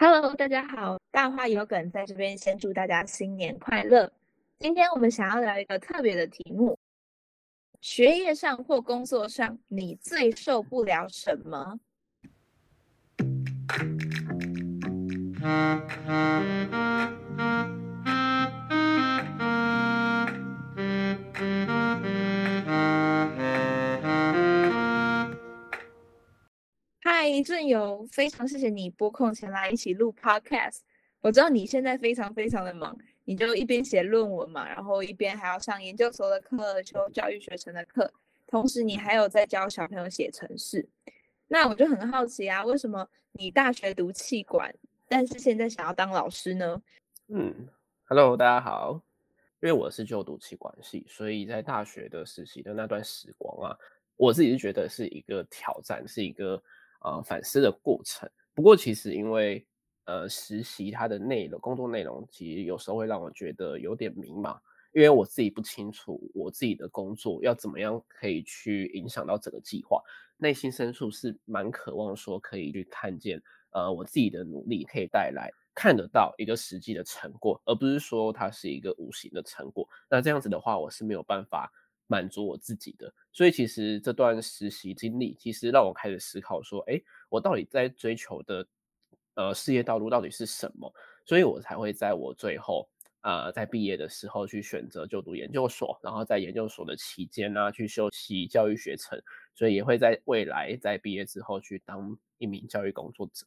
Hello，大家好，大话有梗在这边先祝大家新年快乐。今天我们想要聊一个特别的题目：学业上或工作上，你最受不了什么？嗨，镇友，非常谢谢你拨空前来一起录 Podcast。我知道你现在非常非常的忙，你就一边写论文嘛，然后一边还要上研究所的课，修教育学程的课，同时你还有在教小朋友写程式。那我就很好奇啊，为什么你大学读气管？但是现在想要当老师呢？嗯，Hello，大家好。因为我是就读气管系，所以在大学的实习的那段时光啊，我自己是觉得是一个挑战，是一个呃反思的过程。不过其实因为呃实习它的内容、工作内容，其实有时候会让我觉得有点迷茫，因为我自己不清楚我自己的工作要怎么样可以去影响到整个计划，内心深处是蛮渴望说可以去看见。呃，我自己的努力可以带来看得到一个实际的成果，而不是说它是一个无形的成果。那这样子的话，我是没有办法满足我自己的。所以，其实这段实习经历，其实让我开始思考说，哎，我到底在追求的呃事业道路到底是什么？所以我才会在我最后呃在毕业的时候去选择就读研究所，然后在研究所的期间呢，去修习教育学程，所以也会在未来在毕业之后去当一名教育工作者。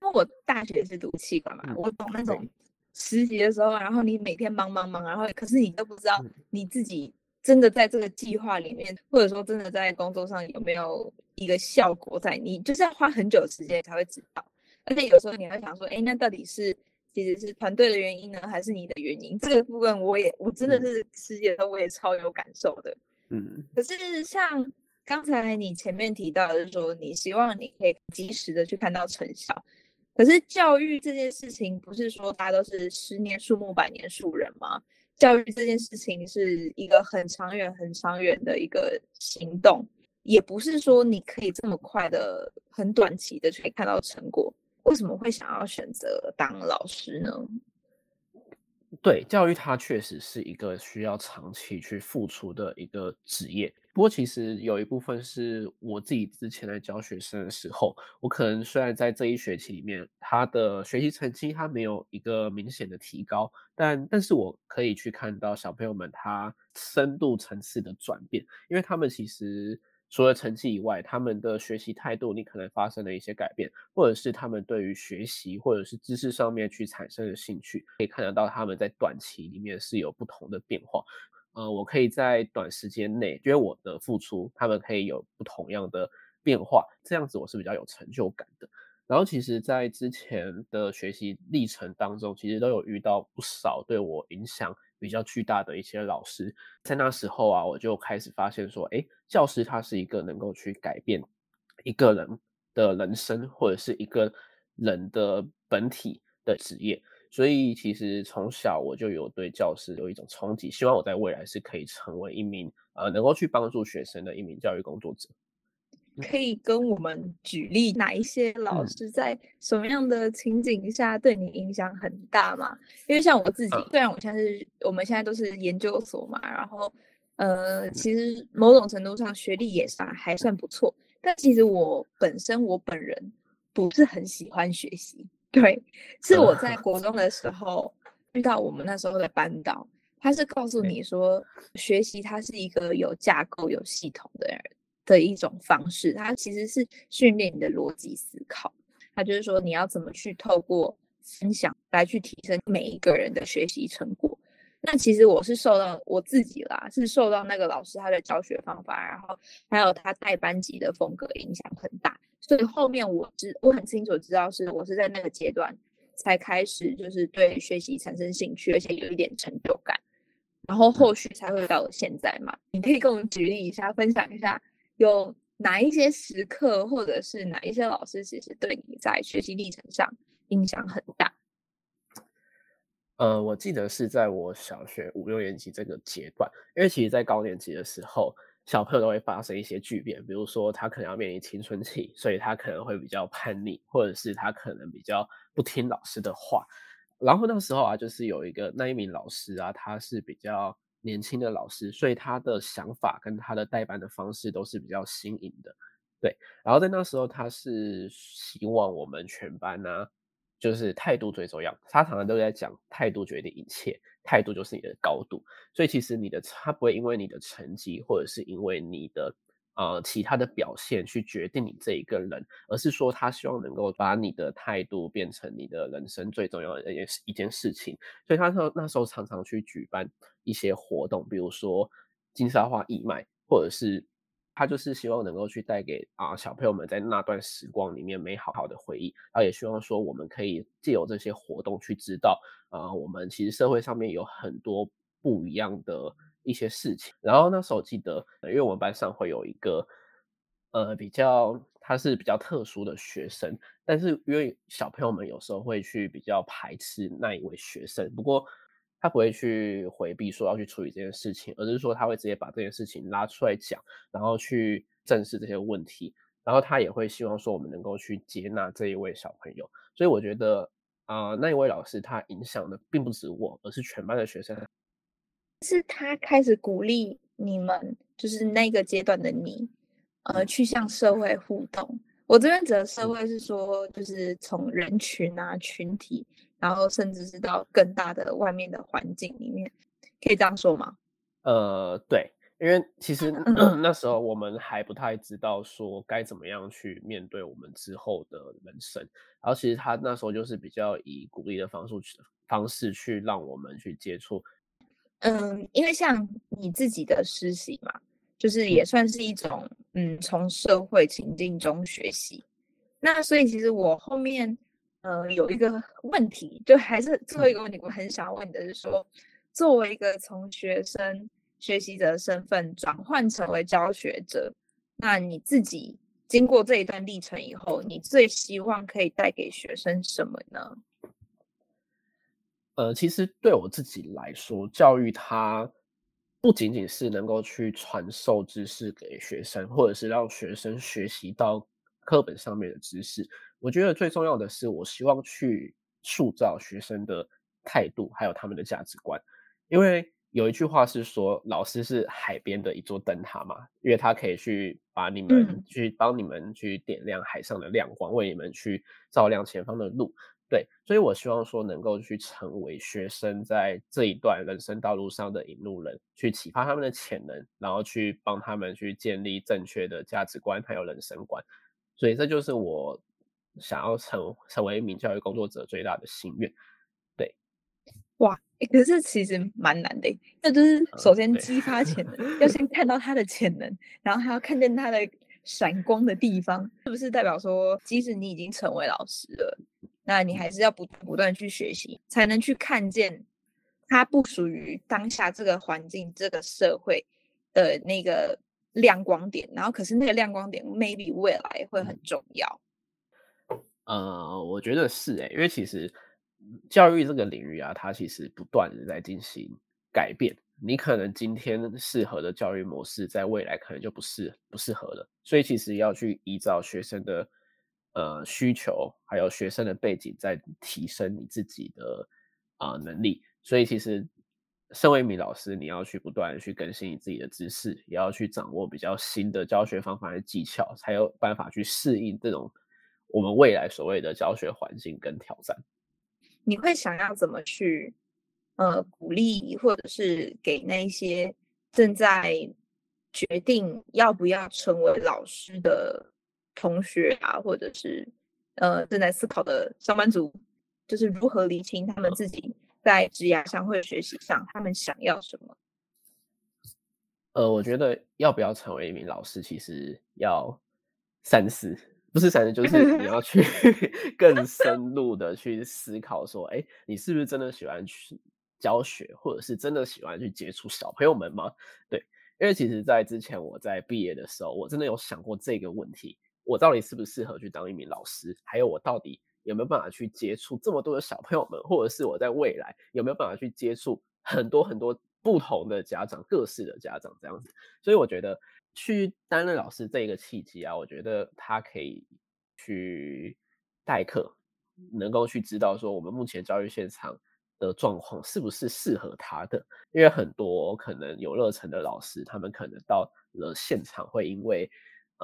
因为我大学是读企管嘛，我懂那种实习的时候，然后你每天忙忙忙，然后可是你都不知道你自己真的在这个计划里面，或者说真的在工作上有没有一个效果在，你就是要花很久的时间才会知道。而且有时候你会想说，哎，那到底是其实是团队的原因呢，还是你的原因？这个部分我也我真的是实习的时候我也超有感受的。嗯，可是像刚才你前面提到的，就是说你希望你可以及时的去看到成效。可是教育这件事情，不是说大家都是十年树木，百年树人吗？教育这件事情是一个很长远、很长远的一个行动，也不是说你可以这么快的、很短期的去看到成果。为什么会想要选择当老师呢？对，教育它确实是一个需要长期去付出的一个职业。不过，其实有一部分是我自己之前在教学生的时候，我可能虽然在这一学期里面，他的学习成绩他没有一个明显的提高，但但是我可以去看到小朋友们他深度层次的转变，因为他们其实除了成绩以外，他们的学习态度你可能发生了一些改变，或者是他们对于学习或者是知识上面去产生的兴趣，可以看得到他们在短期里面是有不同的变化。呃，我可以在短时间内因为我的付出，他们可以有不同样的变化，这样子我是比较有成就感的。然后，其实，在之前的学习历程当中，其实都有遇到不少对我影响比较巨大的一些老师。在那时候啊，我就开始发现说，诶，教师他是一个能够去改变一个人的人生，或者是一个人的本体的职业。所以其实从小我就有对教师有一种憧憬，希望我在未来是可以成为一名呃能够去帮助学生的一名教育工作者。可以跟我们举例哪一些老师在什么样的情景下对你影响很大吗？因为像我自己，虽然我现在是我们现在都是研究所嘛，然后呃其实某种程度上学历也算还算不错，但其实我本身我本人不是很喜欢学习。对，是我在国中的时候遇到我们那时候的班导，他是告诉你说，学习它是一个有架构、有系统的人的一种方式，它其实是训练你的逻辑思考。他就是说，你要怎么去透过分享来去提升每一个人的学习成果。那其实我是受到我自己啦，是受到那个老师他的教学方法，然后还有他带班级的风格影响很大。所以后面我知我很清楚知道是我是在那个阶段才开始就是对学习产生兴趣，而且有一点成就感，然后后续才会到现在嘛。你可以跟我们举例一下，分享一下有哪一些时刻，或者是哪一些老师其实对你在学习历程上影响很大？呃，我记得是在我小学五六年级这个阶段，因为其实在高年级的时候。小朋友都会发生一些巨变，比如说他可能要面临青春期，所以他可能会比较叛逆，或者是他可能比较不听老师的话。然后那时候啊，就是有一个那一名老师啊，他是比较年轻的老师，所以他的想法跟他的代班的方式都是比较新颖的。对，然后在那时候，他是希望我们全班呢、就是态度最重要。他常常都在讲，态度决定一切，态度就是你的高度。所以其实你的他不会因为你的成绩，或者是因为你的呃其他的表现去决定你这一个人，而是说他希望能够把你的态度变成你的人生最重要的一件一件事情。所以他说那时候常常去举办一些活动，比如说金沙画义卖，或者是。他就是希望能够去带给啊小朋友们在那段时光里面美好好的回忆，然后也希望说我们可以借由这些活动去知道啊，我们其实社会上面有很多不一样的一些事情。然后那时候记得，因为我们班上会有一个呃比较他是比较特殊的学生，但是因为小朋友们有时候会去比较排斥那一位学生，不过。他不会去回避说要去处理这件事情，而是说他会直接把这件事情拉出来讲，然后去正视这些问题，然后他也会希望说我们能够去接纳这一位小朋友。所以我觉得啊、那一位老师他影响的并不止我，而是全班的学生。是他开始鼓励你们，就是那个阶段的你，呃，去向社会互动。我这边指的社会是说，就是从人群啊、群体。然后甚至是到更大的外面的环境里面，可以这样说吗？呃，对，因为其实 那时候我们还不太知道说该怎么样去面对我们之后的人生。然后其实他那时候就是比较以鼓励的方式去方式去让我们去接触。嗯，因为像你自己的实习嘛，就是也算是一种嗯从社会情境中学习。那所以其实我后面。呃，有一个问题，就还是最后一个问题，我很想问的是说，作为一个从学生、学习者的身份转换成为教学者，那你自己经过这一段历程以后，你最希望可以带给学生什么呢？呃，其实对我自己来说，教育它不仅仅是能够去传授知识给学生，或者是让学生学习到课本上面的知识。我觉得最重要的是，我希望去塑造学生的态度，还有他们的价值观。因为有一句话是说，老师是海边的一座灯塔嘛，因为他可以去把你们去帮你们去点亮海上的亮光，为你们去照亮前方的路。对，所以我希望说，能够去成为学生在这一段人生道路上的引路人，去启发他们的潜能，然后去帮他们去建立正确的价值观还有人生观。所以这就是我。想要成成为一名教育工作者最大的心愿，对，哇，可是其实蛮难的，那就是首先激发潜能，嗯、要先看到他的潜能，然后还要看见他的闪光的地方，是不是代表说，即使你已经成为老师了，那你还是要不不断去学习，才能去看见它不属于当下这个环境、这个社会的那个亮光点，然后可是那个亮光点，maybe 未来会很重要。呃，我觉得是诶，因为其实教育这个领域啊，它其实不断的在进行改变。你可能今天适合的教育模式，在未来可能就不适不适合了。所以其实要去依照学生的呃需求，还有学生的背景，在提升你自己的啊、呃、能力。所以其实身为一名老师，你要去不断去更新你自己的知识，也要去掌握比较新的教学方法和技巧，才有办法去适应这种。我们未来所谓的教学环境跟挑战，你会想要怎么去呃鼓励，或者是给那些正在决定要不要成为老师的同学啊，或者是呃正在思考的上班族，就是如何厘清他们自己在职涯上或者学习上，他们想要什么？呃，我觉得要不要成为一名老师，其实要三思。不是三思，就 是你要去 更深入的去思考，说，哎，你是不是真的喜欢去教学，或者是真的喜欢去接触小朋友们吗？对，因为其实，在之前我在毕业的时候，我真的有想过这个问题：我到底适不适合去当一名老师？还有，我到底有没有办法去接触这么多的小朋友们？或者是我在未来有没有办法去接触很多很多不同的家长，各式的家长这样子。所以我觉得去担任老师这一个契机啊，我觉得他可以去代课，能够去知道说我们目前教育现场的状况是不是适合他的，因为很多可能有热忱的老师，他们可能到了现场会因为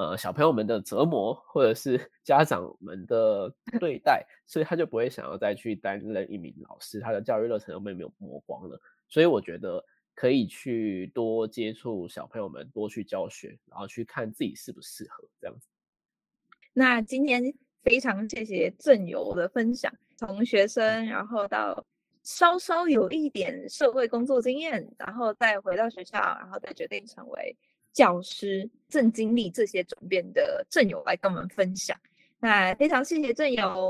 呃小朋友们的折磨，或者是 家长们的 对待，所以他就不会想要再去担任一名老师，他的教育热忱都被没有磨光了。所以我觉得可以去多接触小朋友们，多去教学，然后去看自己适不适合这样子。那今天非常谢谢正友的分享，从学生然后到。稍稍有一点社会工作经验，然后再回到学校，然后再决定成为教师，正经历这些转变的正友来跟我们分享。那非常谢谢正友。